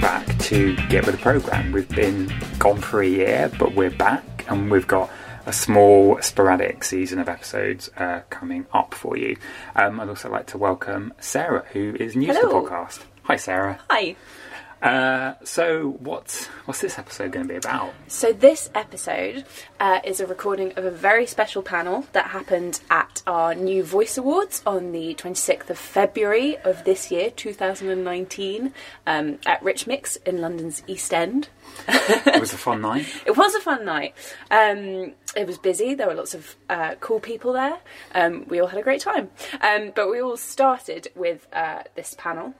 welcome back to Get With The Programme. We've been gone for a year, but we're back and we've got a small sporadic season of episodes uh, coming up for you. Um, I'd also like to welcome Sarah, who is new to the podcast. Hi, Sarah. Hi. Uh, so, what's what's this episode going to be about? So this episode uh, is a recording of a very special panel that happened at our New Voice Awards on the 26th of February of this year, 2019, um, at Rich Mix in London's East End. It was a fun night. It was a fun night. Um, it was busy. There were lots of uh, cool people there. Um, we all had a great time. Um, but we all started with uh, this panel.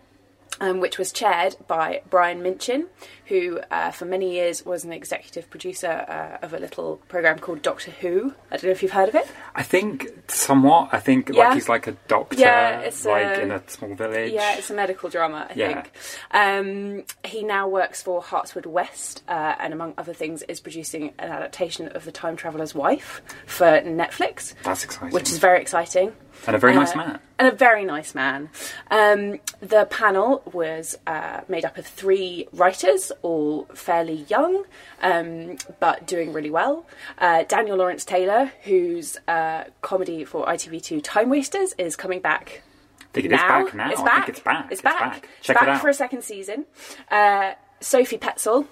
Um, which was chaired by Brian Minchin, who uh, for many years was an executive producer uh, of a little program called Doctor Who. I don't know if you've heard of it. I think somewhat. I think Yeah. like he's like a doctor, Yeah, it's like a- in a small village. Yeah, it's a medical drama, I Yeah. think. Um, he now works for Hartswood West, uh, and among other things, is producing an adaptation of The Time Traveler's Wife for Netflix. That's exciting. which is very exciting. And a very nice Uh, man. And a very nice man. Um, the panel was uh, made up of three writers, all fairly young, um, but doing really well. Uh, Daniel Lawrence Taylor, whose uh, comedy for ITV2 Time Wasters is coming back. I think it is now. back now. It's I back. think it's back. It's back. It's Check back it out. for a second season. Uh, Sophie Petzal,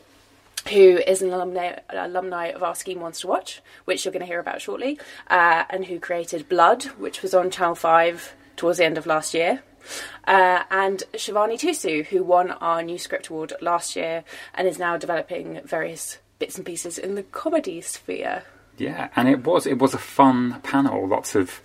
who is an alumni, alumni of our Scheme Ones to Watch, which you're going to hear about shortly, uh, and who created Blood, which was on Channel 5 towards the end of last year. Uh, and Shivani Thussu, who won our new script award last year and is now developing various bits and pieces in the comedy sphere. Yeah, and it was it was a fun panel. Lots of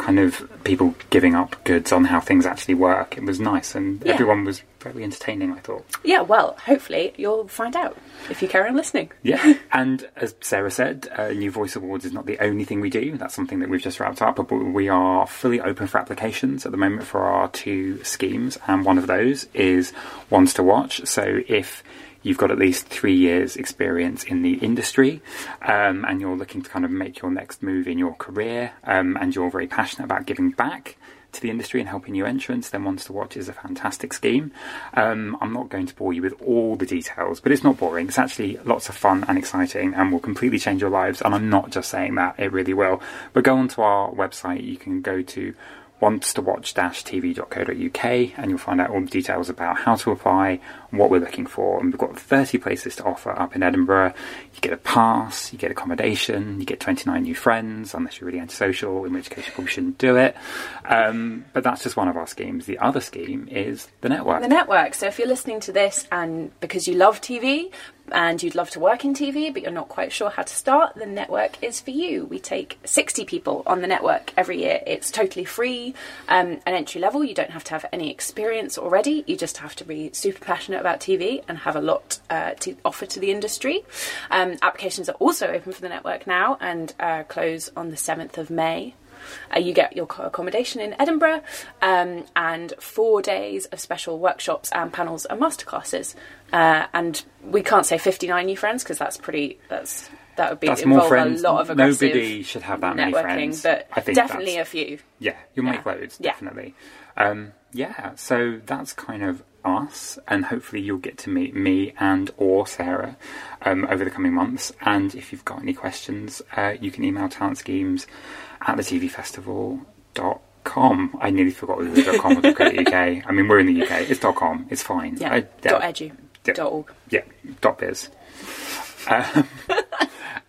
kind of people giving up goods on how things actually work. It was nice, and Yeah. everyone was very entertaining. I thought. Yeah, well, hopefully you'll find out if you carry on listening. Yeah, and as Sarah said, uh, New Voice Awards is not the only thing we do. That's something that we've just wrapped up. But we are fully open for applications at the moment for our two schemes, and one of those is Ones to Watch. So if you've got at least three years' experience in the industry, um, and you're looking to kind of make your next move in your career, um, and you're very passionate about giving back to the industry and helping new entrants, then Ones to Watch is a fantastic scheme. Um, I'm not going to bore you with all the details, but it's not boring. It's actually lots of fun and exciting and will completely change your lives. And I'm not just saying that, it really will. But go onto our website, you can go to ones to watch tv.co.uk and you'll find out all the details about how to apply and what we're looking for. And we've got 30 places to offer up in Edinburgh. You get a pass, you get accommodation, you get 29 new friends, unless you're really antisocial, in which case you probably shouldn't do it. Um, but that's just one of our schemes. The other scheme is the network. The network. So if you're listening to this and because you love TV and you'd love to work in TV but you're not quite sure how to start, the network is for you. We take 60 people on the network every year. It's totally free um, and entry level. You don't have to have any experience already. You just have to be super passionate about TV and have a lot uh, to offer to the industry. Um, applications are also open for the network now and uh, close on the 7th of May. Uh, you get your accommodation in Edinburgh um, and four days of special workshops and panels and masterclasses. Uh, and we can't say 59 new friends because that's pretty. That's that would be That's involve a lot of aggressive Nobody should have that many friends. but I think definitely a few. Yeah, you'll make Yeah. loads, Yeah. definitely. Um, yeah, so that's kind of us, and hopefully you'll get to meet me and or Sarah um, over the coming months. And if you've got any questions, uh, you can email talent schemes at the TV festival.com. I nearly forgot whether it was .com or .co.uk. I mean, we're in the UK. It's dot .com. It's fine. Yeah. I- dot edu. Yeah. Dot org. yeah, dot biz. Um,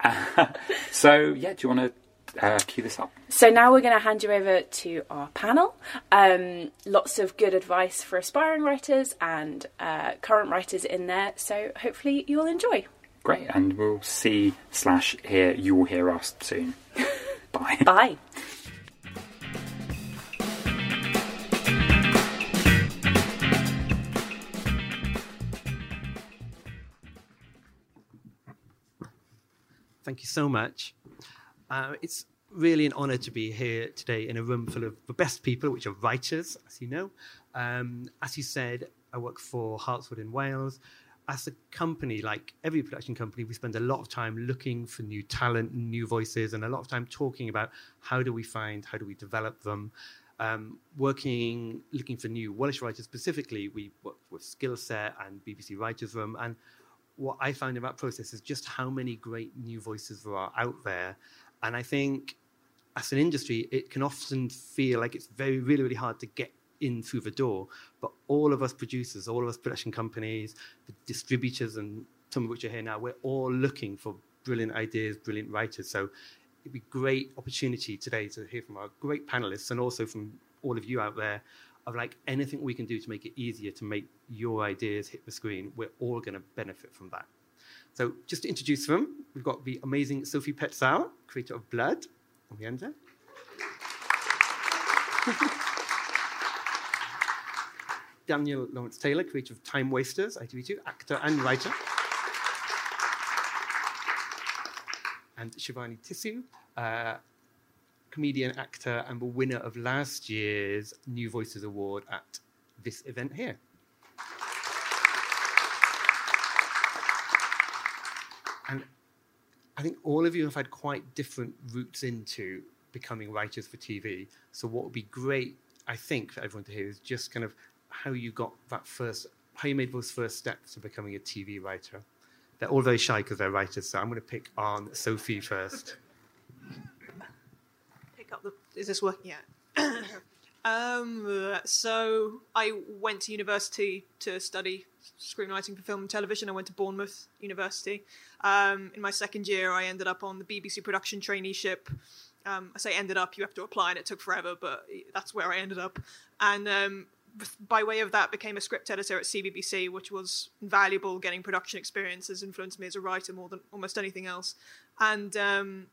so yeah, do you want to uh, cue this up? So now we're going to hand you over to our panel. Um, lots of good advice for aspiring writers and uh, current writers in there. So hopefully you'll enjoy. Great, and we'll see slash hear you will hear us soon. Bye. Bye. Thank you so much. Uh, it's really an honour to be here today in a room full of the best people, which are writers, as you know. Um, as you said, I work for Hartswood in Wales. As a company, like every production company, we spend a lot of time looking for new talent, new voices, and a lot of time talking about how do we find, how do we develop them. Um, working, looking for new Welsh writers specifically, we work with Skillset and BBC Writers Room. And what I found in that process is just how many great new voices there are out there. And I think as an industry, it can often feel like it's very, really, really hard to get in through the door. But all of us producers, all of us production companies, the distributors, and some of which are here now, we're all looking for brilliant ideas, brilliant writers. So it'd be great opportunity today to hear from our great panelists and also from all of you out there of like anything we can do to make it easier to make your ideas hit the screen. We're all going to benefit from that. So just to introduce them, we've got the amazing Sophie Petzal, creator of Blood, on the end there. Daniel Lawrence Taylor, creator of Time Wasters, ITV2, actor and writer. And Shivani Thussu, uh, comedian, actor, and the winner of last year's New Voices Award at this event here. And I think all of you have had quite different routes into becoming writers for TV. So what would be great, I think, for everyone to hear is just kind of how you got that first, how you made those first steps to becoming a TV writer. They're all very shy because they're writers, so I'm going to pick on Sophie first. Pick up the. Is this working yet? um, so I went to university to study screenwriting for film and television. I went to Bournemouth University. Um, in my second year, I ended up on the BBC production traineeship. Um, I say ended up, you have to apply, and it took forever, but that's where I ended up. And um, by way of that, became a script editor at CBBC, which was invaluable. Getting production experience has influenced me as a writer more than almost anything else. And um,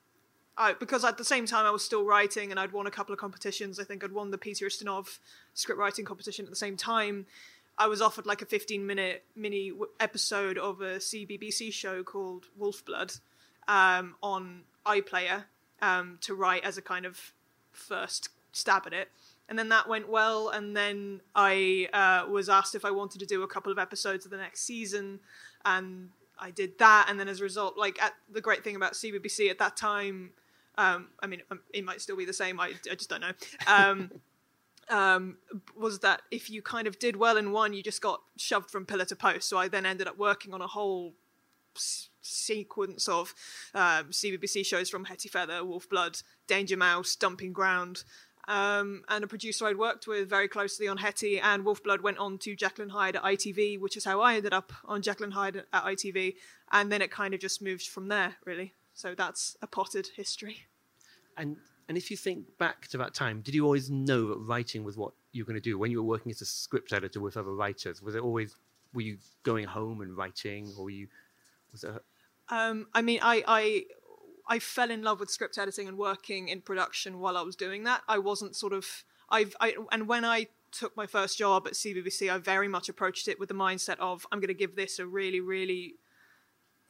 I, because at the same time I was still writing and I'd won a couple of competitions. I think I'd won the Peter Ustinov script writing competition at the same time. I was offered like a 15 minute mini episode of a CBBC show called Wolfblood um, on iPlayer um, to write as a kind of first stab at it and then that went well and then i uh, was asked if i wanted to do a couple of episodes of the next season and i did that and then as a result like at, the great thing about cbbc at that time um, i mean um, it might still be the same. I, I just don't know. Um, um, was that if you kind of did well in one you just got shoved from pillar to post. So i then ended up working on a whole s- sequence of um, cbbc shows from hetty feather wolfblood danger mouse dumping ground. Um, and a producer I'd worked with very closely on Hetty and Wolfblood went on to Jacqueline Hyde at ITV, which is how I ended up on Jacqueline Hyde at ITV, and then it kind of just moved from there, really. So that's a potted history. And and if you think back to that time, did you always know that writing was what you were going to do when you were working as a script editor with other writers? Was it always were you going home and writing, or were you was it? Um, I mean, I, I I fell in love with script editing and working in production while I was doing that. I wasn't sort of I've I, and when I took my first job at CBBC, I very much approached it with the mindset of I'm going to give this a really really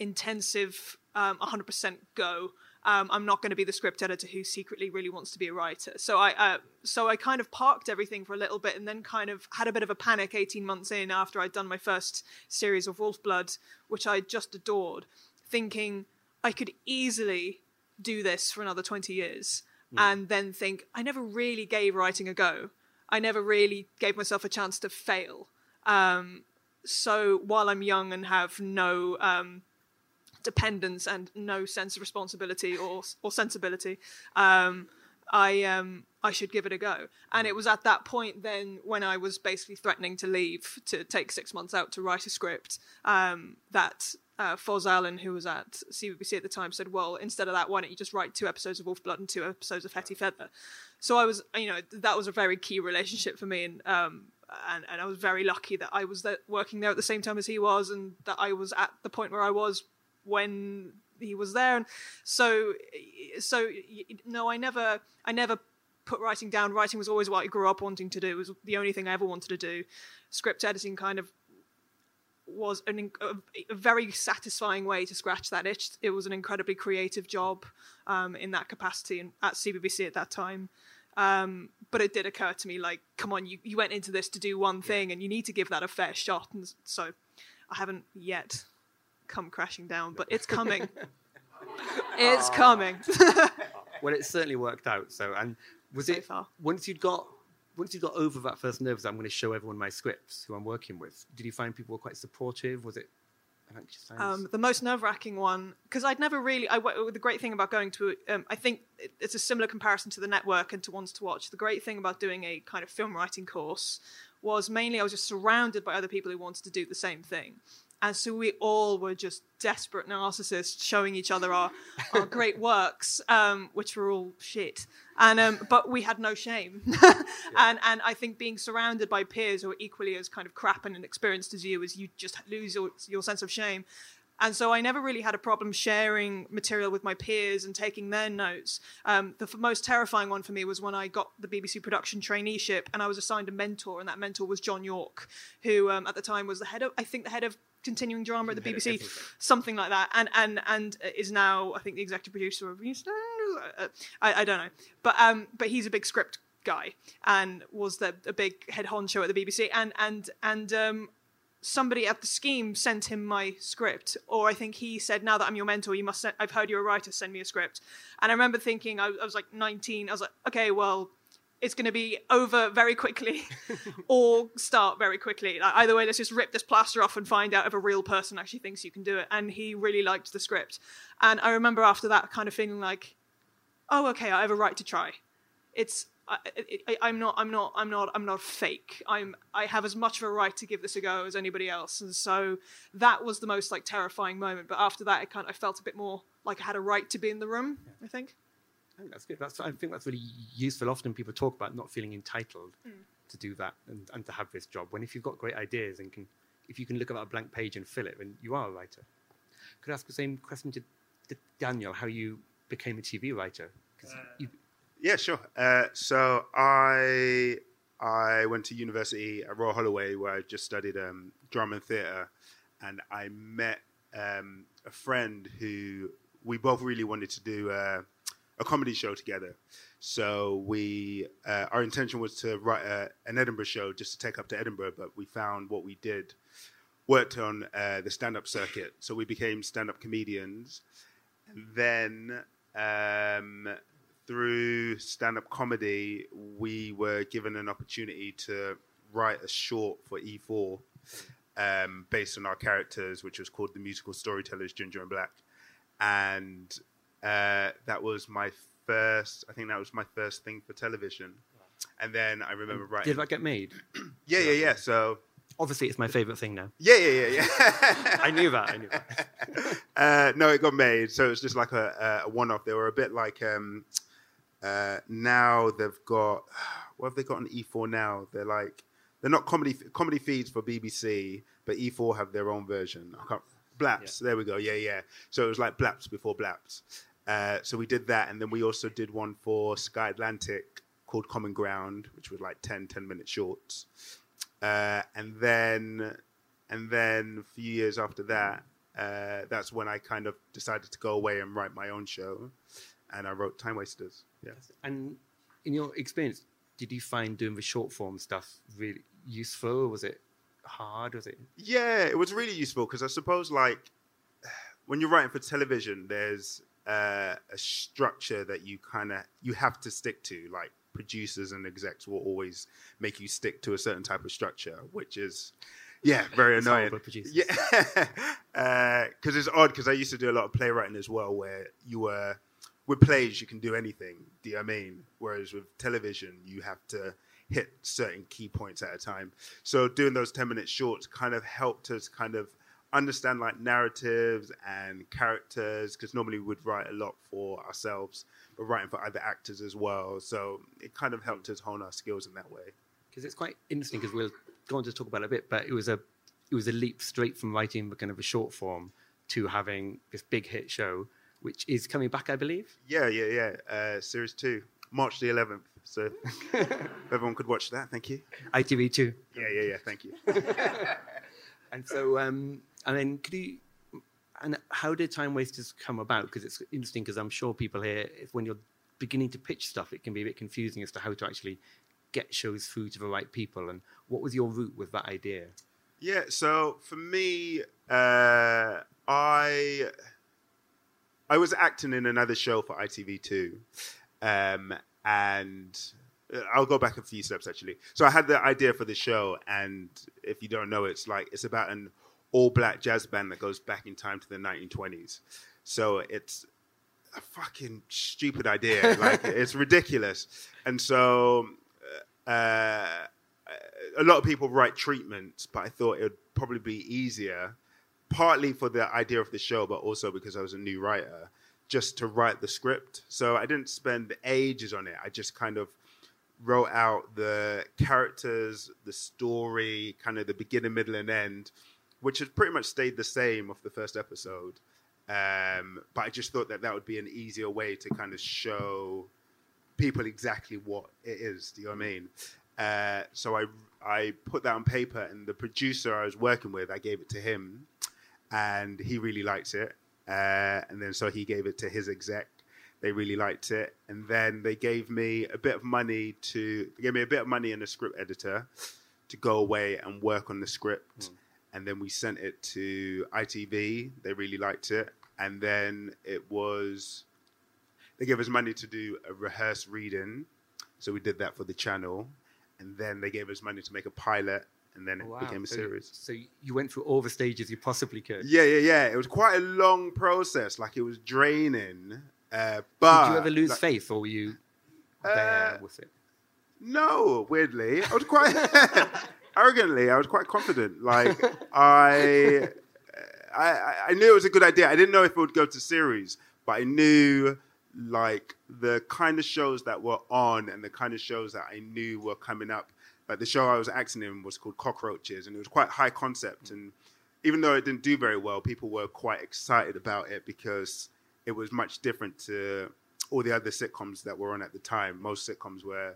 intensive um, 100% go. Um, I'm not going to be the script editor who secretly really wants to be a writer. So I uh, so I kind of parked everything for a little bit and then kind of had a bit of a panic 18 months in after I'd done my first series of Wolfblood, which I just adored, thinking I could easily do this for another 20 years mm. and then think, I never really gave writing a go. I never really gave myself a chance to fail. Um, so while I'm young and have no um, dependence and no sense of responsibility or or sensibility, um, I um, I should give it a go. And it was at that point then when I was basically threatening to leave to take six months out to write a script um, that uh, Foz Allan, who was at CBBC at the time, said, "Well, instead of that, why don't you just write two episodes of Wolfblood and two episodes of Hetty Feather?" So I was, you know, that was a very key relationship for me, and um, and, and I was very lucky that I was there, working there at the same time as he was, and that I was at the point where I was when he was there, and so so no, I never, I never put writing down. Writing was always what I grew up wanting to do. It was the only thing I ever wanted to do. Script editing kind of was an, a, a, very satisfying way to scratch that itch. It was an incredibly creative job um, in that capacity and at CBBC at that time. Um, but it did occur to me, like, come on, you, you went into this to do one thing, and you need to give that a fair shot. And so, I haven't yet come crashing down, but it's coming. it's coming. well, it certainly worked out. So, and was so it far. once you'd got once you got over that first nerves, I'm going to show everyone my scripts who I'm working with. Did you find people were quite supportive? Was it an anxious times? Um, the most nerve wracking one, because I'd never really. I, the great thing about going to, um, I think it- it's a similar comparison to the network and to Ones to Watch. The great thing about doing a kind of film writing course was mainly I was just surrounded by other people who wanted to do the same thing. And so we all were just desperate narcissists showing each other our, our great works, um, which were all shit. And um, but we had no shame. And and I think being surrounded by peers who are equally as kind of crap and inexperienced as you, is you just lose your, your sense of shame. And so I never really had a problem sharing material with my peers and taking their notes. Um, the f- most terrifying one for me was when I got the BBC production traineeship and I was assigned a mentor, and that mentor was John Yorke, who um, at the time was the head of, I think, the head of continuing drama at the BBC, something like that, and and and is now I think the executive producer of I, I don't know, but um, but he's a big script guy and was the a big head honcho at the BBC, and and and um, somebody at the scheme sent him my script, or I think he said, "Now that I'm your mentor, you must. Send, I've heard you're a writer. Send me a script." And I remember thinking, I, I was like 19. I was like, "Okay, well." It's going to be over very quickly, or start very quickly. Like, either way, let's just rip this plaster off and find out if a real person actually thinks you can do it. And he really liked the script, and I remember after that kind of feeling like, "Oh, okay, I have a right to try." It's I, I, I'm not I'm not I'm not I'm not fake. I'm I have as much of a right to give this a go as anybody else, and so that was the most like terrifying moment. But after that, I kind of, I felt a bit more like I had a right to be in the room. I think. I think that's good. That's, I think that's really useful. Often people talk about not feeling entitled Mm. to do that and, and to have this job. When if you've got great ideas and can, if you can look at a blank page and fill it, then you are a writer. Could I ask the same question to, to Daniel? How you became a TV writer? 'Cause you, Yeah, sure. Uh, so I I went to university at Royal Holloway where I just studied um, drama and theatre, and I met um, a friend who we both really wanted to do uh, a comedy show together. So we uh, our intention was to write a, an Edinburgh show just to take up to Edinburgh, but we found what we did worked on uh, the stand up circuit. So we became stand up comedians. And then um, through stand up comedy, we were given an opportunity to write a short for E4 um, based on our characters, which was called The Musical Storytellers Ginger and Black. And uh, that was my first, I think that was my first thing for television. And then I remember writing. did that get made? Yeah, yeah, yeah. So, Obviously, it's my favorite thing now. yeah, yeah, yeah, yeah. I knew that. I knew that. uh, no, it got made, so it was just like a, a one-off. They were a bit like um, uh, now they've got what have they got on E4 now? They're like they're not comedy comedy feeds for BBC, but E4 have their own version. I can't Blaps. There we go. Yeah, yeah. So it was like Blaps before Blaps. Uh, so we did that, and then we also did one for Sky Atlantic called Common Ground, which was like 10, 10 minute shorts. Uh, and then, and then a few years after that, uh, that's when I kind of decided to go away and write my own show, and I wrote Time Wasters. Yeah. And in your experience, did you find doing the short form stuff really useful? Was it hard? Was it? Yeah, it was really useful because I suppose like when you're writing for television, there's uh, a structure that you kind of you have to stick to. Like producers and execs will always make you stick to a certain type of structure, which is yeah very annoying. Yeah, because it's odd because I used to do a lot of playwriting as well, where you were with plays you can do anything. Do you know what I mean? Whereas with television, you have to hit certain key points at a time. So doing those ten minute shorts kind of helped us kind of understand like narratives and characters because normally we would write a lot for ourselves, but writing for other actors as well. So it kind of helped us hone our skills in that way. because it's quite interesting because we'll go on to talk about it a bit, but it was a it was a leap straight from writing the kind of a short form to having this big hit show, which is coming back, I believe. Yeah, yeah, yeah. Uh, series two, March the 11th. So everyone could watch that, thank you. ITV two, Yeah, yeah, yeah. Thank you. and so um, and then could you and how did Time Wasters come about? Because it's interesting because I'm sure people here, if when you're beginning to pitch stuff, it can be a bit confusing as to how to actually get shows through to the right people. And what was your route with that idea? Yeah, so for me, uh, I I was acting in another show for ITV2, um, and uh, I'll go back a few steps actually. So I had the idea for the show, and if you don't know, it's like it's about an all black jazz band that goes back in time to the 1920s. So it's a fucking stupid idea. like it's ridiculous, and so uh, a lot of people write treatments, but I thought it would probably be easier, partly for the idea of the show, but also because I was a new writer, just to write the script. So I didn't spend ages on it. I just kind of wrote out the characters, the story, kind of the beginning, middle, and end, which has pretty much stayed the same of the first episode. Um, but I just thought that that would be an easier way to kind of show people exactly what it is. Do you know what I mean? Uh, so I I put that on paper, and the producer I was working with, I gave it to him, and he really liked it. Uh, and then so he gave it to his exec. They really liked it, and then they gave me a bit of money to they gave me a bit of money and a script editor to go away and work on the script. Mm. And then we sent it to ITV. They really liked it, and then it was they gave us money to do a rehearsed reading, so we did that for the channel and then they gave us money to make a pilot, and then it wow. became a so, series. So you went through all the stages you possibly could. Yeah, yeah, yeah. It was quite a long process. Like it was draining. Uh, but did you ever lose like, faith, or were you there uh, with it? No, weirdly, I was quite arrogantly. I was quite confident. Like I, I, I knew it was a good idea. I didn't know if it would go to series, but I knew like the kind of shows that were on and the kind of shows that I knew were coming up. Like the show I was acting in was called Cockroaches, and it was quite high concept. And even though it didn't do very well, people were quite excited about it because it was much different to all the other sitcoms that were on at the time. Most sitcoms were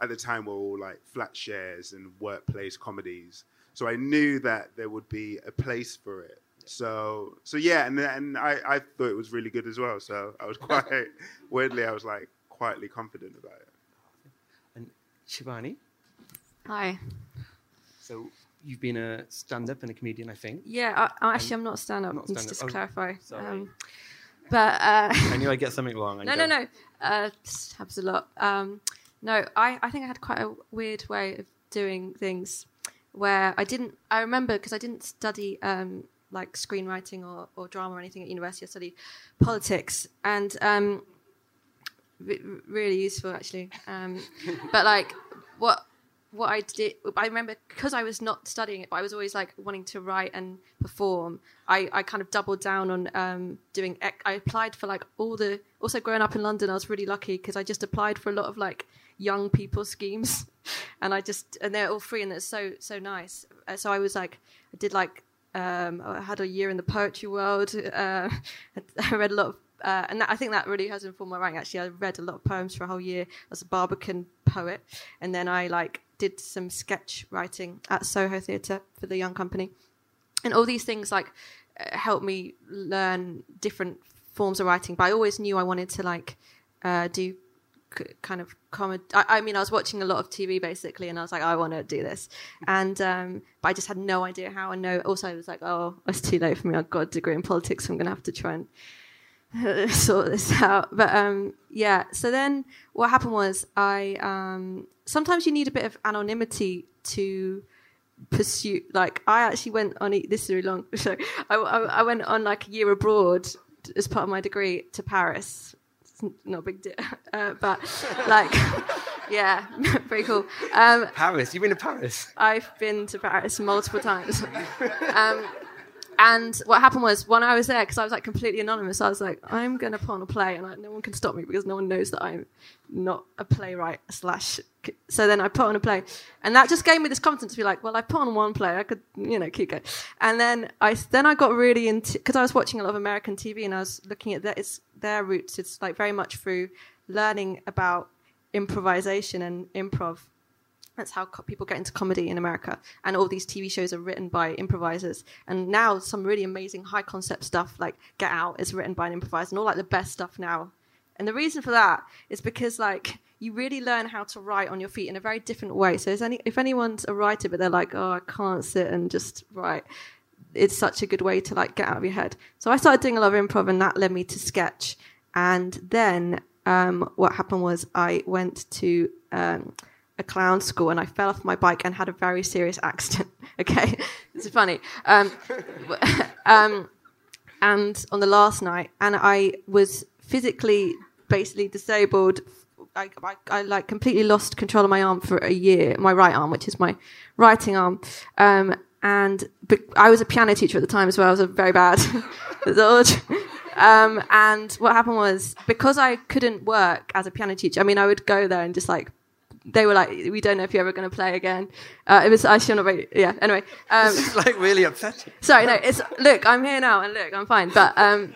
at the time were all like flat shares and workplace comedies. So I knew that there would be a place for it. So so yeah, and and I, I thought it was really good as well. So I was quite weirdly, I was like quietly confident about it. And Shivani. Hi. So you've been a stand-up and a comedian, I think. Yeah, I, actually, I'm not stand-up. Not stand-up. Just to oh, clarify. Sorry. Um, but uh, I knew I'd get something wrong. no, no, no. Uh, happens a lot. Um, no, I, I think I had quite a weird way of doing things where I didn't. I remember because I didn't study um, like screenwriting or, or drama or anything at university. I studied politics and um, really useful actually. Um, but like what what I did, I remember because I was not studying it, but I was always like wanting to write and perform. I, I kind of doubled down on um, doing. I applied for like all the. Also, growing up in London, I was really lucky because I just applied for a lot of like young people schemes, and I just and they're all free and they're so so nice. Uh, so I was like, I did like um, I had a year in the poetry world. Uh, I read a lot of, uh, and that, I think that really has informed my writing. Actually, I read a lot of poems for a whole year as a Barbican poet, and then I like did some sketch writing at Soho Theatre for the Young Company, and all these things like uh, helped me learn different forms of writing. But I always knew I wanted to like uh, do kind of comedy. I, I, mean, I was watching a lot of TV basically, and I was like, I want to do this, and um, but I just had no idea how. And no, also I was like, oh, it's too late for me. I've got a degree in politics. So I'm going to have to try and sort this out. But um, yeah, so then what happened was I um, sometimes you need a bit of anonymity to pursue. Like I actually went on. This is really long. So I, I, I went on like a year abroad as part of my degree to Paris not a big deal. Uh, but like, yeah, very cool. Um, Paris, you've been to Paris? I've been to Paris multiple times. Um, and what happened was when I was there, because I was like completely anonymous, I was like, I'm going to put on a play, and like, no one can stop me because no one knows that I'm not a playwright slash. So then I put on a play, and that just gave me this confidence to be like, well, I put on one play, I could, you know, keep going. And then I then I got really into because I was watching a lot of American TV, and I was looking at that. It's their roots. It's like very much through learning about improvisation and improv that's how co- people get into comedy in America. And all these TV shows are written by improvisers. And now some really amazing high concept stuff like Get Out is written by an improviser and all like the best stuff now. And the reason for that is because like you really learn how to write on your feet in a very different way. So any, if anyone's a writer but they're like, oh, I can't sit and just write, it's such a good way to like get out of your head. So I started doing a lot of improv and that led me to sketch. And then um, what happened was I went to um, a clown school and I fell off my bike and had a very serious accident. okay, it's funny. Um, um, and on the last night, and I was physically basically disabled. I, I, I like completely lost control of my arm for a year, my right arm, which is my writing arm. Um, and be- I was a piano teacher at the time as well. I was a very bad. um, and what happened was because I couldn't work as a piano teacher. I mean, I would go there and just like they were like, "We don't know if you're ever going to play again." Uh, it was I should not very yeah. Anyway, um, It's like really upsetting. Sorry, no, it's look, I'm here now and look, I'm fine. But um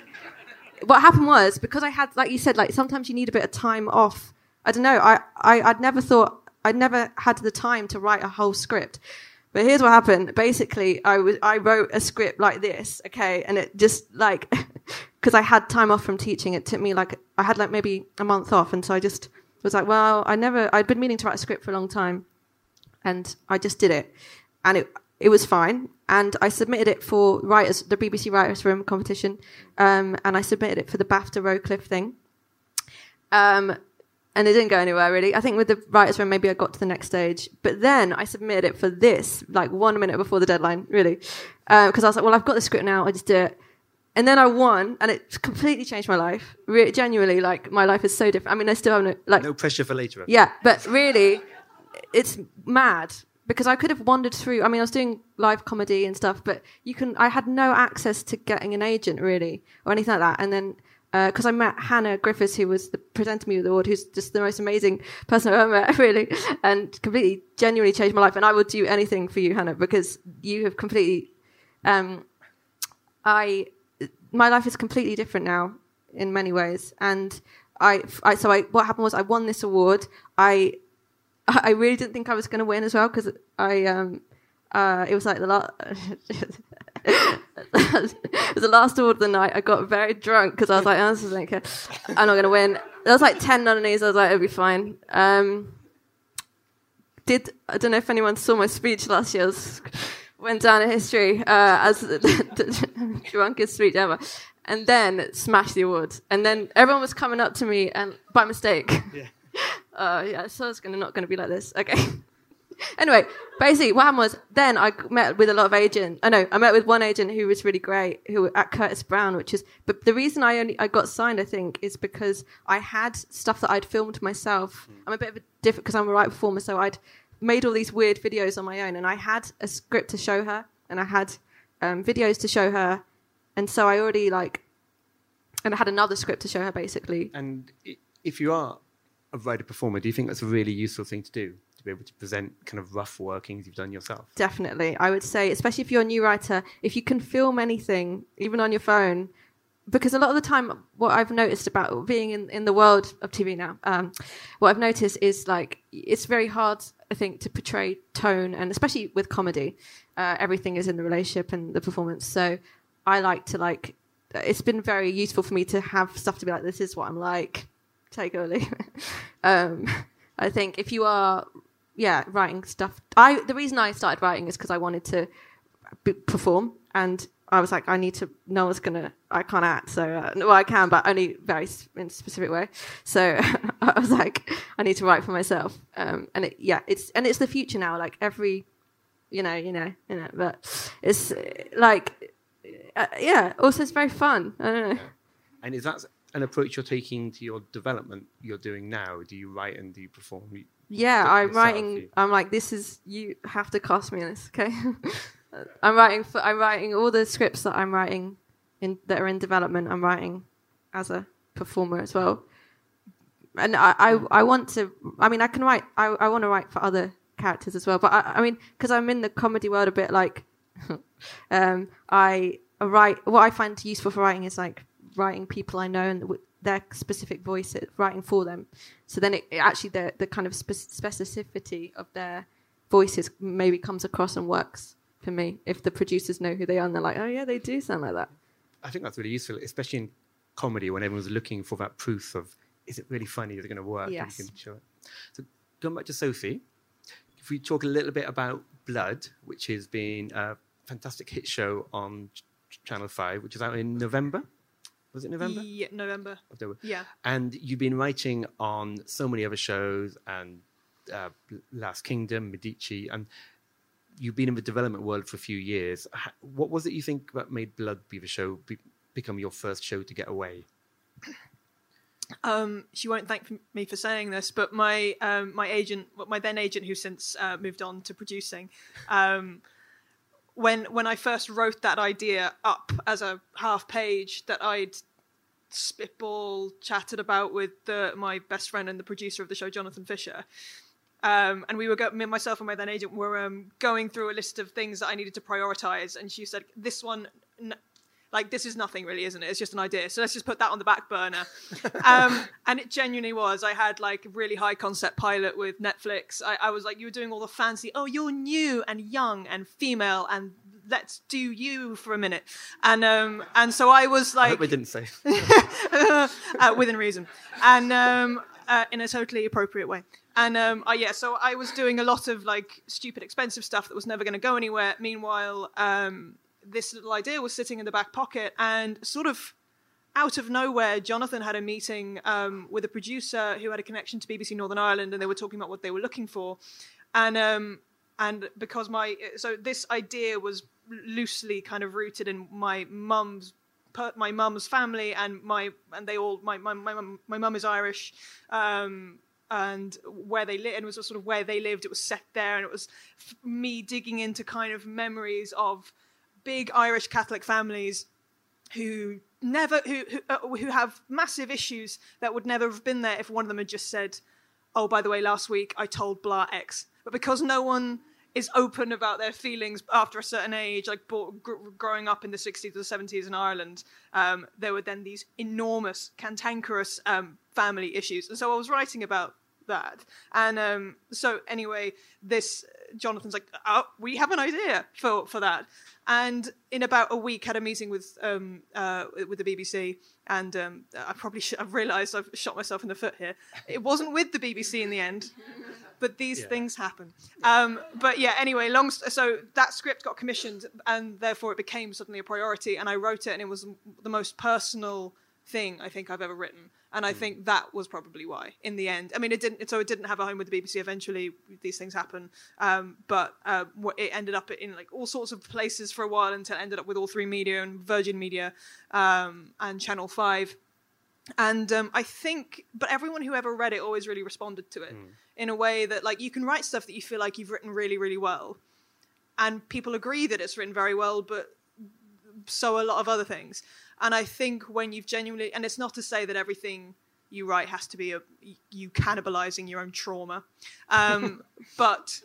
what happened was because I had like you said, like sometimes you need a bit of time off. I don't know, I, I I'd never thought I'd never had the time to write a whole script. But here's what happened. Basically, I was I wrote a script like this, okay, and it just like because I had time off from teaching, it took me like I had like maybe a month off, and so I just was like, well, I never I'd been meaning to write a script for a long time, and I just did it, and it it was fine. And I submitted it for writers, the BBC Writers Room competition, um, and I submitted it for the BAFTA Rocliffe thing. Um, and it didn't go anywhere really. I think with the writers room, maybe I got to the next stage, but then I submitted it for this like one minute before the deadline, really, uh, because I was like, well, I've got the script now, I just do it. And then I won, and it completely changed my life. Re- genuinely, like my life is so different. I mean, I still have no like No pressure for later. yeah, but really, it's mad because I could have wandered through. I mean, I was doing live comedy and stuff, but you can. I had no access to getting an agent really or anything like that. And then because I met Hannah Griffiths, who was the presenting me with the award, who's just the most amazing person I've ever met, really, and completely genuinely changed my life. And I would do anything for you, Hannah, because you have completely. Um, I my life is completely different now in many ways, and I, I so I what happened was I won this award. I I really didn't think I was going to win as well because I um uh it was like the last it was the last award of the night. I got very drunk because I was like, oh, this is like a, I'm not going to win. There was like ten nominees. I was like, it'll be fine. Um, did I don't know if anyone saw my speech last year. It was- went down in history uh, as the, the drunkest speech ever. And then smashed the award. And then everyone was coming up to me and by mistake. Yeah. Uh, yeah, so it's gonna not gonna be like this. Okay. Anyway, basically, what happened was then I met with a lot of agents. I know I met with one agent who was really great, who at Curtis Brown, which is. But the reason I only I got signed, I think, is because I had stuff that I'd filmed myself. I'm a bit of a different because I'm a right performer, so I'd made all these weird videos on my own, and I had a script to show her, and I had um, videos to show her, and so I already like, and I had another script to show her basically. And if you are a writer performer, do you think that's a really useful thing to do to be able to present kind of rough workings you've done yourself? Definitely. I would say, especially if you're a new writer, if you can film anything, even on your phone, because a lot of the time, what I've noticed about being in, in the world of TV now, um, what I've noticed is like it's very hard, I think, to portray tone, and especially with comedy, uh, everything is in the relationship and the performance. So I like to like. It's been very useful for me to have stuff to be like, this is what I'm like. Take leave. Um, I think if you are yeah, writing stuff. I the reason I started writing is because I wanted to b- perform, and I was like, I need to. No one's gonna. I can't act, so uh, well, I can, but only very in a specific way. So I was like, I need to write for myself. Um, and it, yeah, it's and it's the future now. Like every, you know, you know, you know. But it's uh, like, uh, yeah. Also, it's very fun. I don't know. And is that an approach you're taking to your development you're doing now? Do you write and do you perform? Yeah, I'm writing. I'm like, this is you have to cast me in this, okay? I'm writing for. I'm writing all the scripts that I'm writing in that are in development. I'm writing as a performer as well, and I I, I want to. I mean, I can write. I I want to write for other characters as well, but I, I mean, because I'm in the comedy world a bit, like, um, I write. What I find useful for writing is like writing people I know and w- their specific voices, writing for them. So then it, it actually the the kind of spe- specificity of their voices maybe comes across and works for me if the producers know who they are and they're like, oh yeah, they do sound like that. I think that's really useful, especially in comedy when everyone's looking for that proof of is it really funny? Is it going to work? And Yes. you can show it. So going back to Sophie, if we talk a little bit about Blood, which has been a fantastic hit show on Channel Five, which is out in November. Was it November? Yeah, November. October. Yeah. And you've been writing on so many other shows and uh, Last Kingdom, Medici, and you've been in the development world for a few years. What was it you think that made Blood be the show be, become your first show to get away? Um, she won't thank me for saying this, but my um, my agent, my then agent, who since uh, moved on to producing, um, when when I first wrote that idea up as a half page that I'd spitball chatted about with the, my best friend and the producer of the show, Jonathan Fisher. Um, and we were go- me, myself and my then agent were um, going through a list of things that I needed to prioritize, and she said, "This one, n- like this is nothing really, isn't it? It's just an idea. So let's just put that on the back burner." um, and it genuinely was. I had like a really high concept pilot with Netflix. I, I was like, "You were doing all the fancy. Oh, you're new and young and female, and let's do you for a minute." And um, and so I was like, I didn't say. uh, within reason, and um, uh, in a totally appropriate way. And um, uh, yeah, so I was doing a lot of like stupid, expensive stuff that was never going to go anywhere. Meanwhile, um, this little idea was sitting in the back pocket, and sort of out of nowhere, Jonathan had a meeting um, with a producer who had a connection to BBC Northern Ireland, and they were talking about what they were looking for. And um, and because my so this idea was loosely kind of rooted in my mum's my mum's family and my and they all my my my mum my mum is Irish. Um, and where they lived, and was sort of where they lived. It was set there, and it was me digging into kind of memories of big Irish Catholic families who never who who, uh, who have massive issues that would never have been there if one of them had just said, "Oh, by the way, last week I told blah X," but because no one is open about their feelings after a certain age, like growing up in the 60s or the 70s in Ireland, um, there were then these enormous, cantankerous um, family issues. And so I was writing about that. And um, so anyway, this Jonathan's like, oh, we have an idea for for that. And in about a week, had a meeting with um, uh, with the BBC, and um, I probably should, I've realised I've shot myself in the foot here. It wasn't with the BBC in the end, but these Yeah. things happen. Um, but yeah, anyway, long so that script got commissioned, and therefore it became suddenly a priority. And I wrote it, and it was the most personal thing I think I've ever written, and I think that was probably why. In the end, I mean, it didn't. So it didn't have a home with the BBC. Eventually, these things happen, um, but uh, it ended up in like all sorts of places for a while until it ended up with All3Media and Virgin Media um, and Channel Five. And um, I think, but everyone who ever read it always really responded to it in a way that, like, you can write stuff that you feel like you've written really, really well, and people agree that it's written very well, but so a lot of other things. And I think when you've genuinely, and it's not to say that everything you write has to be a, you cannibalizing your own trauma, um, but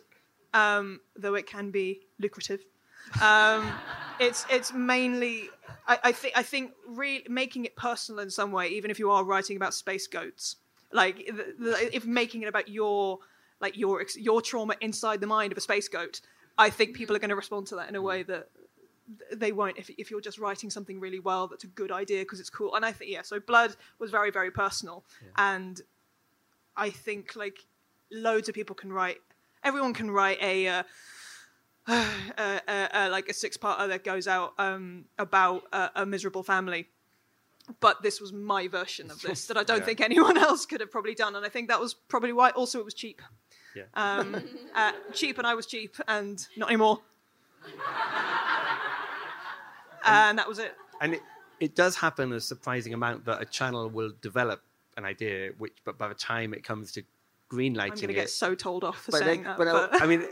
um, though it can be lucrative, um, it's it's mainly I, I think I think really making it personal in some way, even if you are writing about space goats, like the, the, if making it about your like your your trauma inside the mind of a space goat, I think people are going to respond to that in a way that they won't if, if you're just writing something really well that's a good idea because it's cool. And i think yeah so blood was very very personal. And i think like loads of people can write everyone can write a uh, uh, uh, uh, like a six parter that goes out um, about a, a miserable family. But this was my version of this that i don't Yeah. think anyone else could have probably done. And i think that was probably why also it was cheap. Yeah. um, uh, cheap and i was cheap and not anymore and that was it and it, it does happen a surprising amount that a channel will develop an idea, which but by the time it comes to greenlighting I'm going to get so told off for but, saying like, that. but, I- but- I, mean,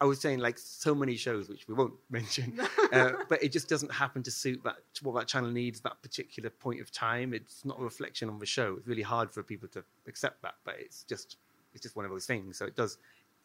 I was saying like so many shows which we won't mention, uh, but it just doesn't happen to suit that what that channel needs that particular point of time. It's not a reflection on the show. It's really hard for people to accept that, but it's just it's just one of those things. So it does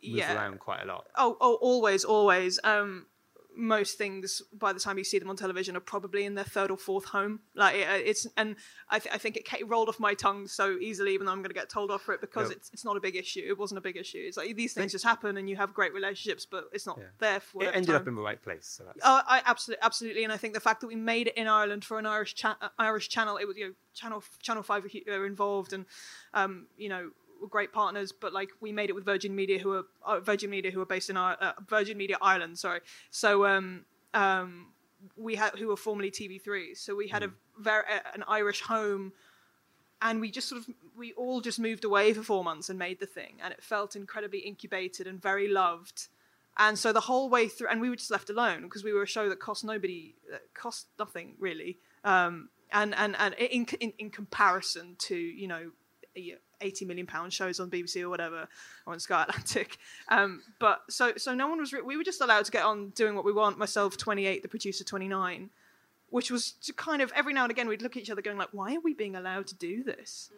move Yeah. around quite a lot. oh, oh, always, always. Um, most things by the time you see them on television are probably in their third or fourth home. Like it, it's, and I, th- I think it rolled off my tongue so easily, even though I'm going to get told off for it because No. it's it's not a big issue. It wasn't a big issue. It's like these things just happen, and you have great relationships, but it's not Yeah. there for It ended time. up in the right place. So Oh, I absolutely, absolutely, and I think the fact that we made it in Ireland for an Irish cha- uh, Irish channel, it was you know channel Channel Five are involved, and um, you know were great partners. But like we made it with Virgin Media, who are uh, Virgin Media, who are based in Ir- uh, Virgin Media Ireland. Sorry, so um, um, we had who were formerly TV3. So we had a very an Irish home, and we just sort of we all just moved away for four months and made the thing, and it felt incredibly incubated and very loved. And so the whole way through, and we were just left alone because we were a show that cost nobody, that cost nothing really. Um, and and and in, in in comparison to you know, 80 million pound shows on BBC or whatever or on Sky Atlantic. Um, but so so no one was re- we were just allowed to get on doing what we want. Myself 28, the producer 29, which was to kind of every now and again we'd look at each other going like, why are we being allowed to do this?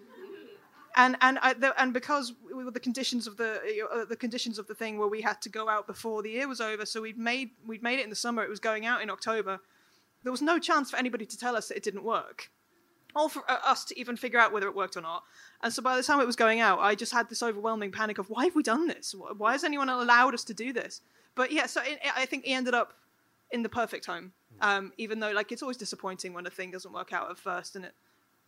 And and I, the, and because we were the conditions of the uh, the conditions of the thing where we had to go out before the year was over, so we'd made we'd made it in the summer. It was going out in October. There was no chance for anybody to tell us that it didn't work or for uh, us to even figure out whether it worked or not. And so by the time it was going out, I just had this overwhelming panic of why have we done this? Why has anyone allowed us to do this? But yeah, so it, I think he ended up in the perfect home. Um, even though like it's always disappointing when a thing doesn't work out at first, and it,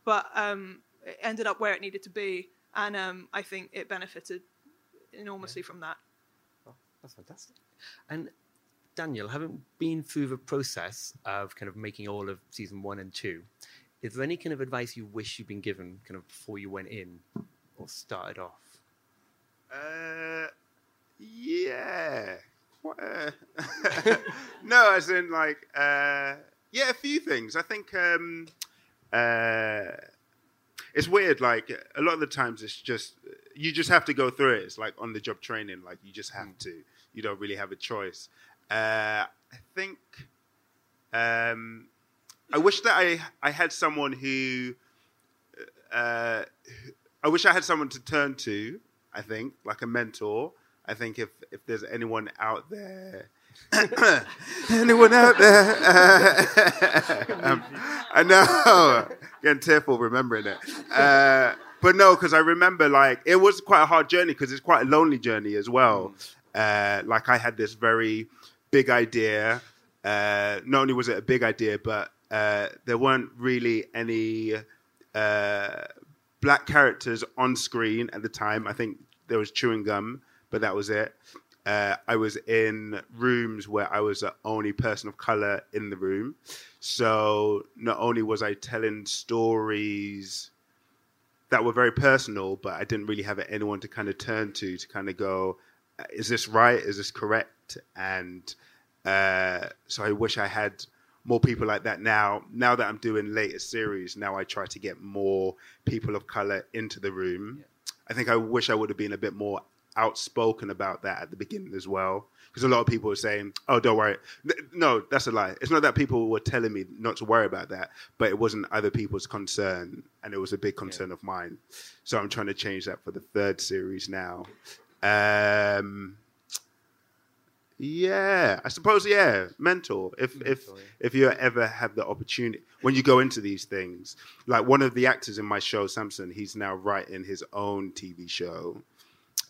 but um, it ended up where it needed to be, and um, I think it benefited enormously from that. Oh, that's fantastic. And Daniel, having been through the process of kind of making all of season one and two, is there any kind of advice you wish you'd been given kind of before you went in or started off? Uh, yeah. What, uh, no, as in like, uh, yeah, a few things. I think um, uh, it's weird. Like a lot of the times, it's just you just have to go through it. It's like on the job training. Like you just have to. You don't really have a choice. Uh, I think. Um, I wish that I I had someone who. Uh, I wish I had someone to turn to. I think like a mentor. I think if if there's anyone out there. anyone out there? um, I know, getting tearful remembering it. Uh, but no, because I remember like it was quite a hard journey because it's quite a lonely journey as well. Uh, like I had this very big idea. Uh, not only was it a big idea, but uh, there weren't really any uh, black characters on screen at the time. I think there was chewing gum, but that was it. Uh, I was in rooms where I was the only person of color in the room. So not only was I telling stories that were very personal, but I didn't really have anyone to kind of turn to to kind of go, is this right? Is this correct? And uh, so I wish I had more people like that now. Now that I'm doing later series, now I try to get more people of color into the room. Yeah. I think I wish I would have been a bit more outspoken about that at the beginning as well. Because a lot of people were saying, "Oh, don't worry." No, that's a lie. It's not that people were telling me not to worry about that, but it wasn't other people's concern, and it was a big concern yeah. of mine. So I'm trying to change that for the third series now. Um, yeah, I suppose. Yeah, mentor. If mentor, if yeah. if you ever have the opportunity when you go into these things, like one of the actors in my show, Samson, he's now writing his own TV show,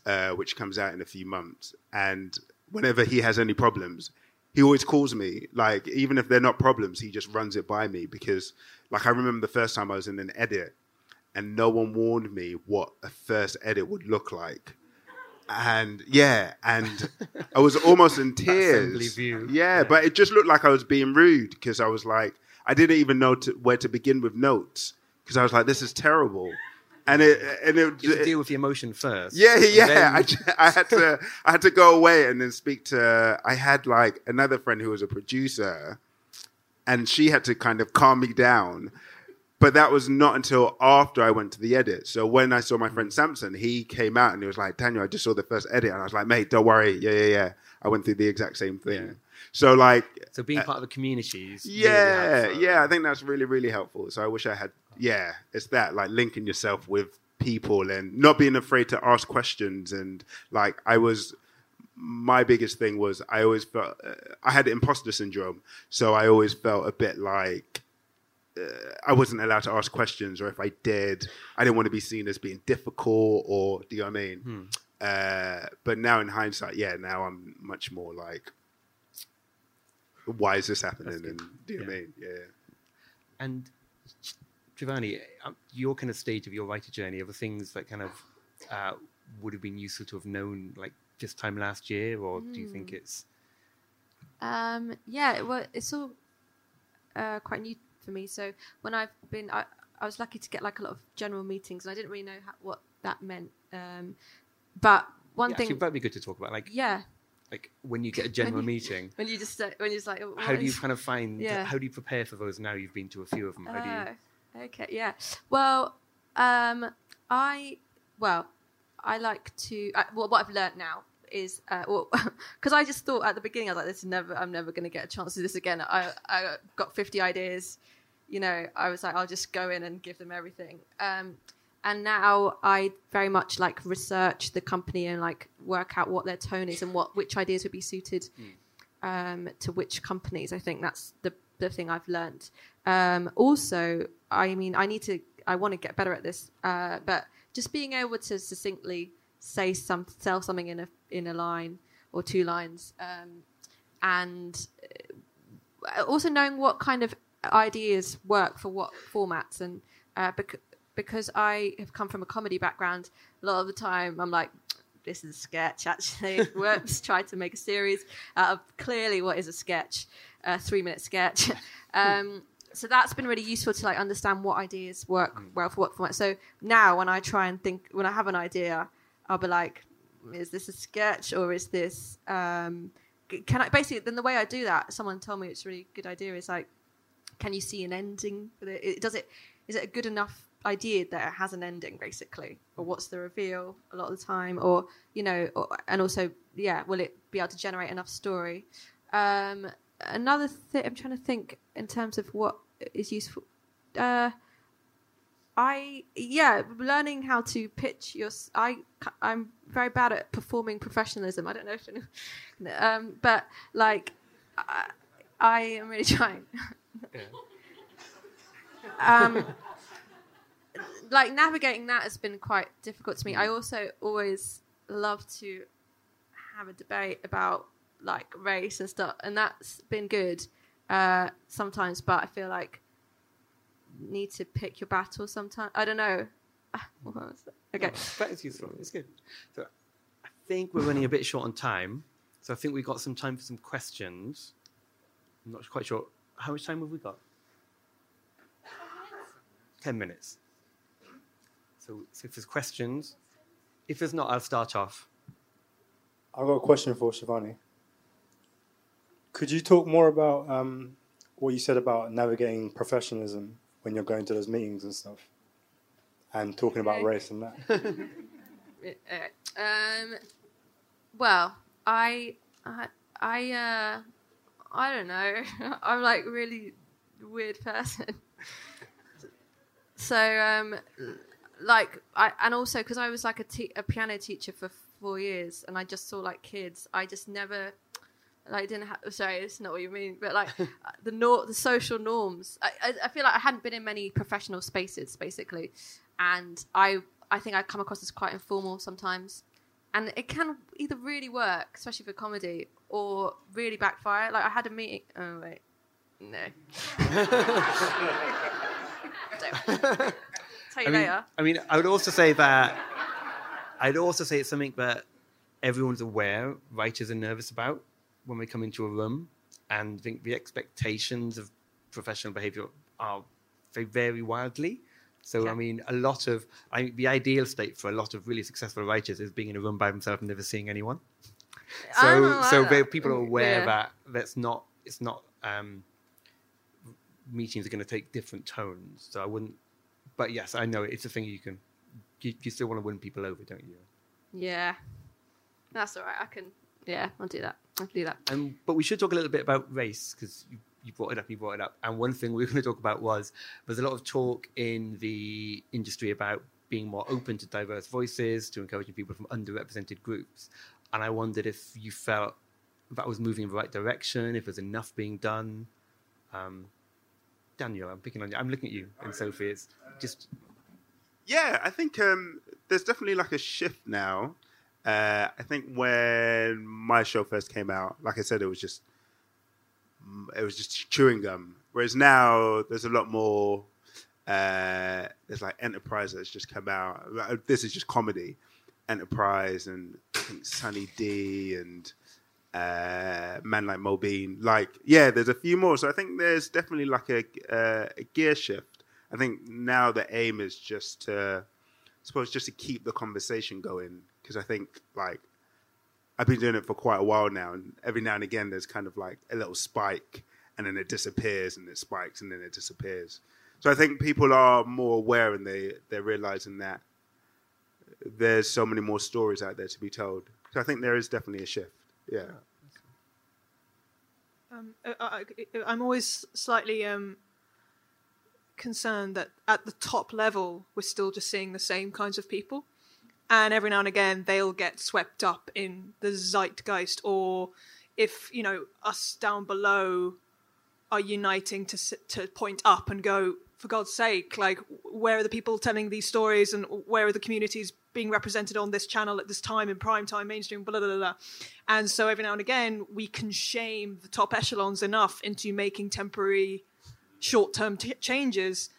uh, which comes out in a few months. And whenever he has any problems, he always calls me. Like even if they're not problems, he just runs it by me because, like, I remember the first time I was in an edit, and no one warned me what a first edit would look like and yeah, and I was almost in tears. Yeah, yeah, but it just looked like I was being rude because I was like, I didn't even know to, where to begin with notes because I was like, this is terrible. And it and it, you deal with the emotion first. Yeah, yeah. I, I had to I had to go away and then speak to. I had like another friend who was a producer, and she had to kind of calm me down but that was not until after I went to the edit. So when I saw my friend Samson, he came out and he was like, Daniel, I just saw the first edit. And I was like, mate, don't worry. Yeah, yeah, yeah. I went through the exact same thing. Yeah. So like, so being uh, part of the community is yeah, really yeah. I think that's really, really helpful. So I wish I had, yeah, it's that like linking yourself with people and not being afraid to ask questions. And like, I was, my biggest thing was I always felt uh, I had imposter syndrome. So I always felt a bit like, I wasn't allowed to ask questions, or if I did, I didn't want to be seen as being difficult, or do you know what I mean? Hmm. Uh, but now in hindsight, yeah, now I'm much more like, why is this happening? And do you yeah. know what I mean? Yeah. And Shivani, um, your kind of stage of your writer journey, are the things that kind of uh, would have been useful to have known like this time last year, or mm. do you think hmm. it's? Um, yeah, well, it's all uh, quite new for me. So when I've been, I, I was lucky to get like a lot of general meetings, and I didn't really know how, what that meant. Um, but one Yeah, thing, actually, that'd be good to talk about. Like, yeah, like when you get a general you- meeting, when you just uh, when you're just like, how what do you kind of find? Yeah. How do you prepare for those? Now you've been to a few of them. How do you? Oh, okay, yeah. Well, um, I well, I like to. I, well, what I've learned now is uh, well, because I just thought at the beginning I was like, this is never. I'm never going to get a chance to do this again. I I got 50 ideas. You know, I was like, I'll just go in and give them everything. Um, and now I very much like research the company and like work out what their tone is and what which ideas would be suited um, to which companies. I think that's the the thing I've learned. Um, also, I mean, I need to. I want to get better at this, uh, but just being able to succinctly say some, sell something in a in a line or two lines, um, and uh, also knowing what kind of ideas work for what formats, and uh, bec- because I have come from a comedy background, a lot of the time I'm like, this is a sketch. Actually, whoops, tried to make a series out of clearly what is a sketch, a three minute sketch. Um, so that's been really useful to like understand what ideas work well for what format. So now when I try and think, when I have an idea, I'll be like, is this a sketch or is this? Um, can I basically? Then the way I do that, someone told me it's a really good idea. Is like, can you see an ending? Does it? Is it a good enough idea that it has an ending, basically, or what's the reveal a lot of the time, or you know, or, and also, yeah, will it be able to generate enough story? Um, another thing, I'm trying to think in terms of what is useful. Uh, I yeah, learning how to pitch your. I I'm very bad at performing professionalism. I don't know if, um, but like, I, I am really trying. Um, like navigating that has been quite difficult to me. I also always love to have a debate about like race and stuff, and that's been good uh, sometimes. But I feel like need to pick your battle sometimes. I don't know. What was that? Okay. That is useful. It's good. So I think we're running a bit short on time. So I think we've got some time for some questions. I'm not quite sure. How much time have we got? 10 minutes. So, so if there's questions, if there's not, I'll start off. I've got a question for Shivani. Could you talk more about um, what you said about navigating professionalism when you're going to those meetings and stuff, and talking about Okay. race and that? Um. Well, I, I, I, uh, I don't know. I'm like really weird person. so, um, like, I and also because I was like a, te- a piano teacher for four years, and I just saw like kids. I just never. Like didn't have sorry, it's not what you mean, but like the nor- the social norms. I, I, I feel like I hadn't been in many professional spaces basically, and I I think I come across as quite informal sometimes, and it can either really work, especially for comedy, or really backfire. Like I had a meeting. Oh wait, no. Don't. Tell you I mean, later. I mean, I would also say that I'd also say it's something that everyone's aware, writers are nervous about when we come into a room, and I think the expectations of professional behaviour are they vary wildly. So Yeah. I mean, a lot of I mean, the ideal state for a lot of really successful writers is being in a room by themselves and never seeing anyone. I So so that. people are aware Yeah. that that's not it's not um, meetings are going to take different tones. So I wouldn't. But yes, I know it's a thing you can. You, you still want to win people over, don't you? Yeah, that's all right. I can. Yeah, I'll do that. I'll do that. Um, but we should talk a little bit about race because you, you brought it up. You brought it up, and one thing we were going to talk about was there's a lot of talk in the industry about being more open to diverse voices, to encouraging people from underrepresented groups. And I wondered if you felt that was moving in the right direction, if there's enough being done. Um, Daniel, I'm picking on you. I'm looking at you, and Sophie. It's just Yeah, I think um, there's definitely like a shift now. Uh, I think when my show first came out, like I said, it was just it was just chewing gum. Whereas now there's a lot more. Uh, there's like Enterprise that's just come out. This is just comedy, Enterprise, and I think Sunny D and uh, man like Mobeen. Like, yeah, there's a few more. So I think there's definitely like a, uh, a gear shift. I think now the aim is just to, I suppose, just to keep the conversation going. Because I think like I've been doing it for quite a while now, and every now and again there's kind of like a little spike, and then it disappears, and it spikes, and then it disappears. So I think people are more aware, and they they're realizing that there's so many more stories out there to be told. So I think there is definitely a shift. Yeah. Um, I, I, I'm always slightly um, concerned that at the top level we're still just seeing the same kinds of people, and every now and again they'll get swept up in the zeitgeist, or if you know us down below are uniting to to point up and go, for God's sake, like where are the people telling these stories, and where are the communities being represented on this channel at this time in prime time mainstream blah blah blah, blah. and so every now and again we can shame the top echelons enough into making temporary short-term t- changes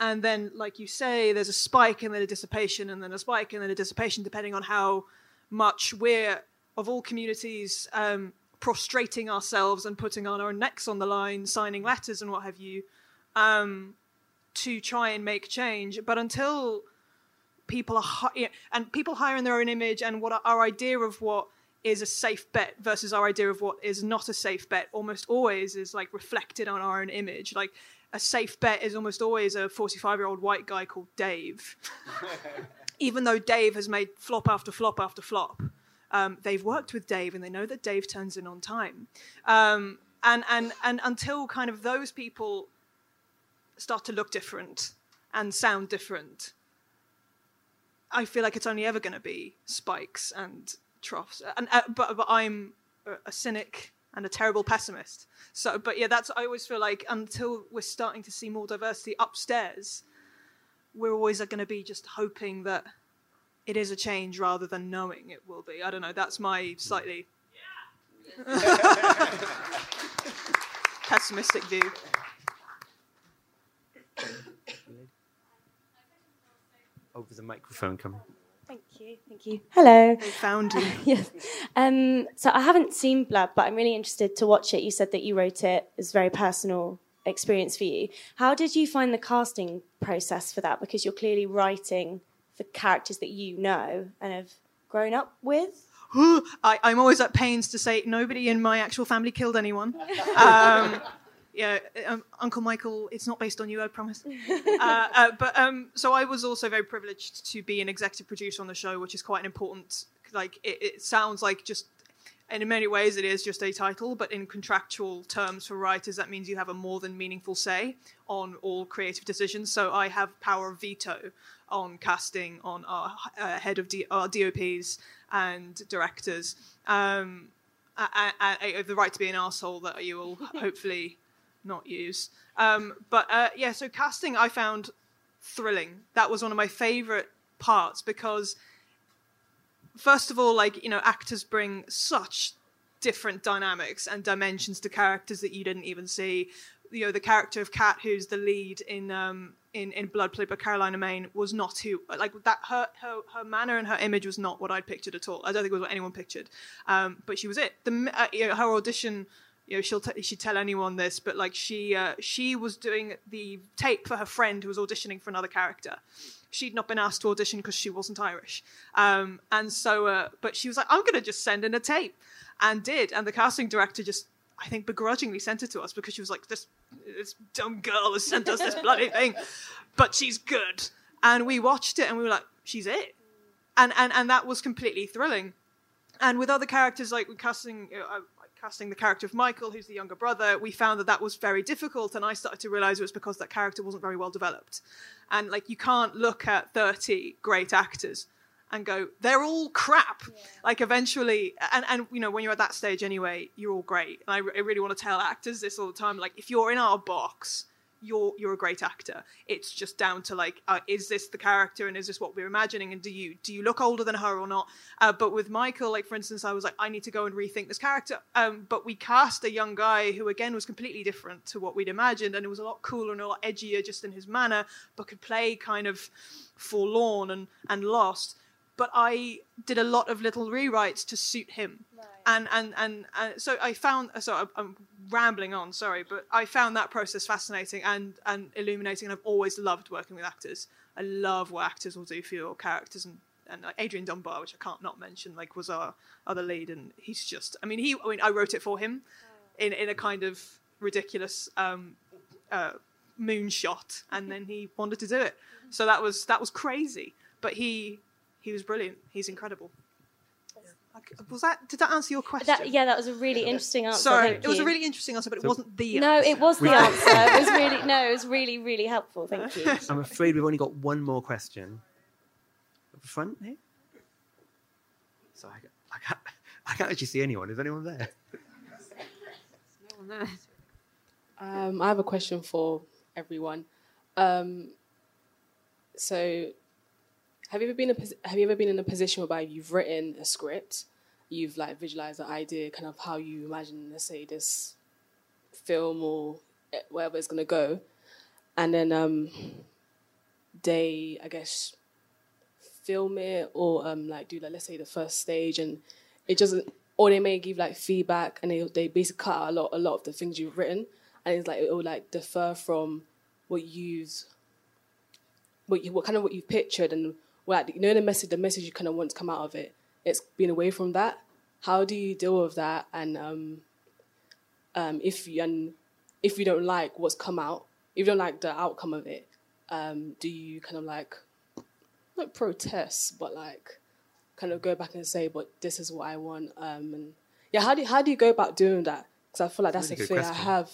and then like you say there's a spike and then a dissipation and then a spike and then a dissipation depending on how much we're of all communities um, prostrating ourselves and putting on our necks on the line signing letters and what have you um, to try and make change. But until people are hi- and people hire in their own image and what our, our idea of what is a safe bet versus our idea of what is not a safe bet almost always is like reflected on our own image. Like a safe bet is almost always a 45 year old white guy called dave even though dave has made flop after flop after flop um, they've worked with dave and they know that dave turns in on time um, and, and, and until kind of those people start to look different and sound different I feel like it's only ever going to be spikes and troughs. And uh, but but I'm a, a cynic and a terrible pessimist. So, but yeah, that's I always feel like until we're starting to see more diversity upstairs, we're always going to be just hoping that it is a change rather than knowing it will be. I don't know. That's my slightly pessimistic view. Over the microphone, come. Thank you, thank you. Hello. They found you. yes. Um, so I haven't seen Blood, but I'm really interested to watch it. You said that you wrote it as a very personal experience for you. How did you find the casting process for that? Because you're clearly writing for characters that you know and have grown up with. I, I'm always at pains to say nobody in my actual family killed anyone. Um, yeah, um, Uncle Michael, it's not based on you, I promise. uh, uh, but um, so I was also very privileged to be an executive producer on the show, which is quite an important. Like it, it sounds like just, and in many ways it is just a title, but in contractual terms for writers, that means you have a more than meaningful say on all creative decisions. So I have power of veto on casting, on our uh, head of D- our DOPs and directors. Um, I, I, I the right to be an asshole that you will hopefully not use. Um, but uh, yeah, so casting I found thrilling. That was one of my favorite parts because, first of all, like you know, actors bring such different dynamics and dimensions to characters that you didn't even see. You know, the character of Kat, who's the lead in um, in in Blood, played by Carolina Main, was not who like that. Her her her manner and her image was not what I'd pictured at all. I don't think it was what anyone pictured. Um, but she was it. The uh, you know, her audition you know she'll t- she'd tell anyone this but like she uh, she was doing the tape for her friend who was auditioning for another character. She'd not been asked to audition because she wasn't irish. Um, and so uh, but she was like i'm going to just send in a tape and did. And the casting director just i think begrudgingly sent it to us because she was like this this dumb girl has sent us this bloody thing but she's good. And we watched it and we were like she's it. And and and that was completely thrilling. And with other characters like with casting you know, I- casting the character of Michael, who's the younger brother, we found that that was very difficult, and I started to realize it was because that character wasn't very well developed. And like, you can't look at 30 great actors and go, they're all crap. Like, eventually, and, and you know, when you're at that stage anyway, you're all great. And I, I really want to tell actors this all the time. Like, if you're in our box, you're you're a great actor. It's just down to like, uh, is this the character and is this what we're imagining? And do you do you look older than her or not? Uh, but with Michael, like for instance, I was like, I need to go and rethink this character. Um, but we cast a young guy who again was completely different to what we'd imagined, and it was a lot cooler and a lot edgier just in his manner, but could play kind of forlorn and and lost. But I did a lot of little rewrites to suit him. and and and, and so I found so I'm- I'm rambling on, sorry, but I found that process fascinating and and illuminating, and I've always loved working with actors. I love what actors will do for your characters, and and like Adrian Dunbar, which I can't not mention, like was our other lead, and he's just, I mean, he, I mean, I wrote it for him in in a kind of ridiculous um, uh, moonshot, and then he wanted to do it. So that was that was crazy, but he he was brilliant. He's incredible. Was that? Did that answer your question? That, yeah, that was a really interesting answer. Sorry, thank it was a really interesting answer, but it wasn't the No, answer. it was the answer. It was really no, it was really really helpful. Thank you. I'm afraid we've only got one more question. Up front here. So I, I, can't, I can't actually see anyone. Is anyone there? Um, I have a question for everyone. Um, so, have you ever been a, have you ever been in a position whereby you've written a script, you've like visualized the idea, kind of how you imagine, let's say, this film or eh, wherever it's gonna go, and then um, they, I guess, film it or um, like do like let's say the first stage, and it doesn't, or they may give like feedback, and they they basically cut out a lot a lot of the things you've written, and it's like it will like differ from what you've what you what kind of what you've pictured and what you know the message the message you kind of want to come out of it it's been away from that? How do you deal with that? And um um if you and if you don't like what's come out if you don't like the outcome of it um do you kind of like not protest but like kind of go back and say but this is what i want um and yeah how do how do you go about doing that? Because i feel like that's Really a fear i have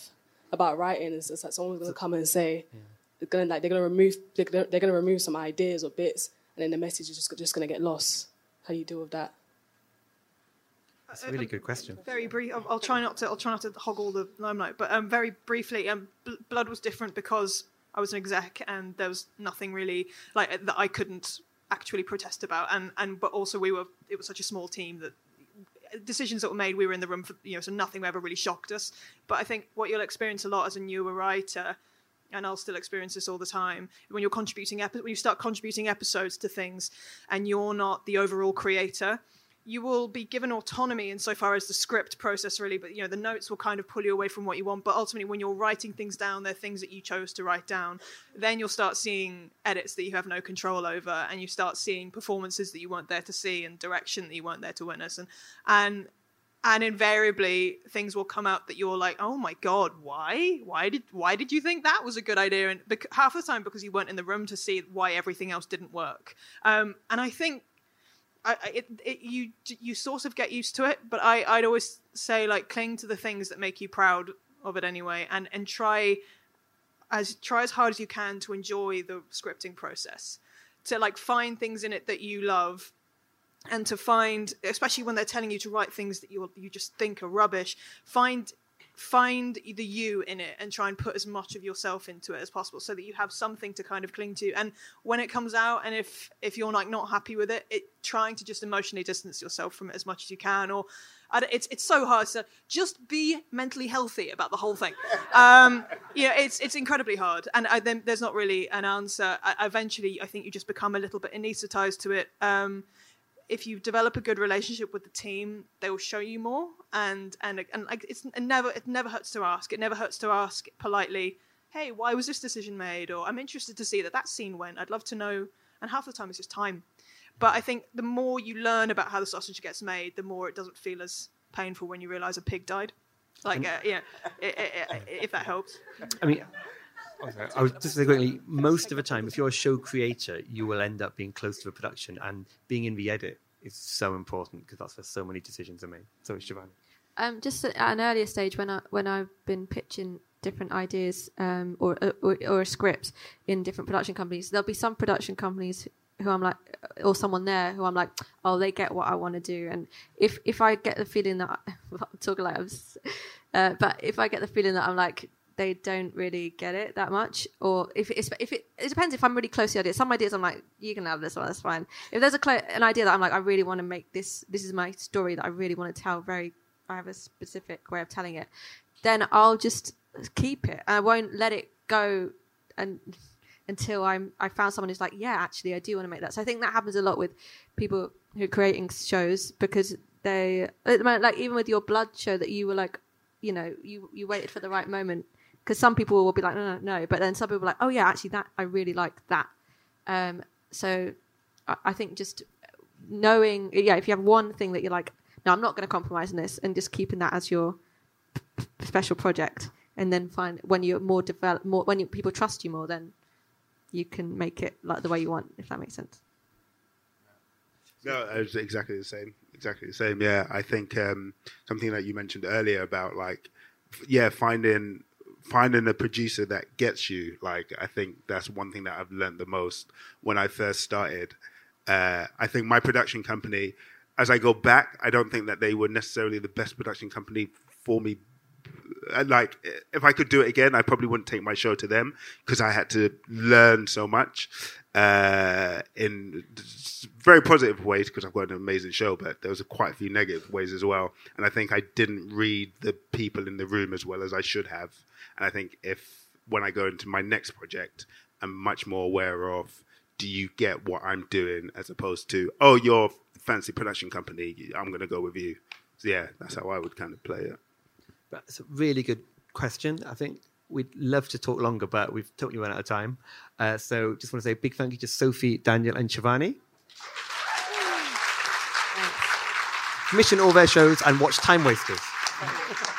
about writing is it's like someone's gonna come and say they're gonna like they're gonna remove they're gonna, they're gonna remove some ideas or bits and then the message is just just gonna get lost how do you deal with that That's a really good question. Very brief. I'll, I'll try not to. I'll try not to hog all the limelight. But um, very briefly, um, Bl- Blood was different because I was an exec and there was nothing really like that I couldn't actually protest about. And and but also we were. It was such a small team that decisions that were made, we were in the room for you know, so nothing ever really shocked us. But I think what you'll experience a lot as a newer writer. And I'll still experience this all the time. When you're contributing epi- when you start contributing episodes to things, and you're not the overall creator you will be given autonomy insofar as the script process really but you know the notes will kind of pull you away from what you want. But ultimately when you're writing things down they're things that you chose to write down then you'll start seeing edits that you have no control over and you start seeing performances that you weren't there to see and direction that you weren't there to witness. And and and invariably things will come out that you're like oh my god why? Why did why did you think that was a good idea? And bec- half the time because you weren't in the room to see why everything else didn't work. Um, and i think I, it, it, you you sort of get used to it, but I I'd always say like cling to the things that make you proud of it anyway, and and try as try as hard as you can to enjoy the scripting process, to like find things in it that you love, and to find especially when they're telling you to write things that you you just think are rubbish, find find the you in it and try and put as much of yourself into it as possible so that you have something to kind of cling to and when it comes out and if if you're like not happy with it it trying to just emotionally distance yourself from it as much as you can or it's it's so hard to just be mentally healthy about the whole thing. Um, yeah, it's it's incredibly hard, and I, then there's not really an answer. I, eventually, I think you just become a little bit anesthetized to it. Um, if you develop a good relationship with the team, they will show you more, and and and like it's it never it never hurts to ask. It never hurts to ask politely, "Hey, why was this decision made?" Or "I'm interested to see that that scene went. I'd love to know." And half the time it's just time. But I think the more you learn about how the sausage gets made, the more it doesn't feel as painful when you realise a pig died. Like, uh, yeah, i- i- i- if that helps. I mean, I was just quickly, most of the time, if you're a show creator, you will end up being close to the production, and being in the edit is so important because that's where so many decisions are made. So, Shivani. Um, just at an earlier stage when I when I've been pitching different ideas um, or, or or a script in different production companies, there'll be some production companies who I'm like, or someone there who I'm like, oh, they get what I want to do, and if if I get the feeling that I'm talking like I'm, uh, but if I get the feeling that I'm like they don't really get it that much, or if it's if it it depends if I'm really close to the idea. Some ideas I'm like, you can have this one, that's fine. If there's a clo- an idea that I'm like, I really want to make this, this is my story that I really want to tell. Very, I have a specific way of telling it. Then I'll just keep it. I won't let it go and until I'm I found someone who's like, yeah, actually, I do want to make that. So I think that happens a lot with people who are creating shows because they like even with your blood show that you were like, you know, you you waited for the right moment because some people will be like, no, no, no, but then some people are like, oh yeah, actually that I really like that. Um, so I, I think just knowing, yeah, if you have one thing that you're like, no, I'm not going to compromise on this, and just keeping that as your p- special project, and then find when you're more develop, more when you, people trust you more, then you can make it like the way you want, if that makes sense. No, it's exactly the same. Exactly the same. Yeah, I think um, something that you mentioned earlier about like, yeah, finding finding a producer that gets you. Like, I think that's one thing that I've learned the most when I first started. Uh, I think my production company, as I go back, I don't think that they were necessarily the best production company for me uh, like if I could do it again, I probably wouldn't take my show to them because I had to learn so much uh, in very positive ways because I've got an amazing show, but there was quite a few negative ways as well. And I think I didn't read the people in the room as well as I should have. And I think if when I go into my next project, I'm much more aware of do you get what I'm doing as opposed to oh you're fancy production company, I'm going to go with you. So yeah, that's how I would kind of play it. That's a really good question. I think we'd love to talk longer, but we've totally run out of time. Uh, so just want to say a big thank you to Sophie, Daniel, and Shivani. Commission all their shows and watch Timewasters.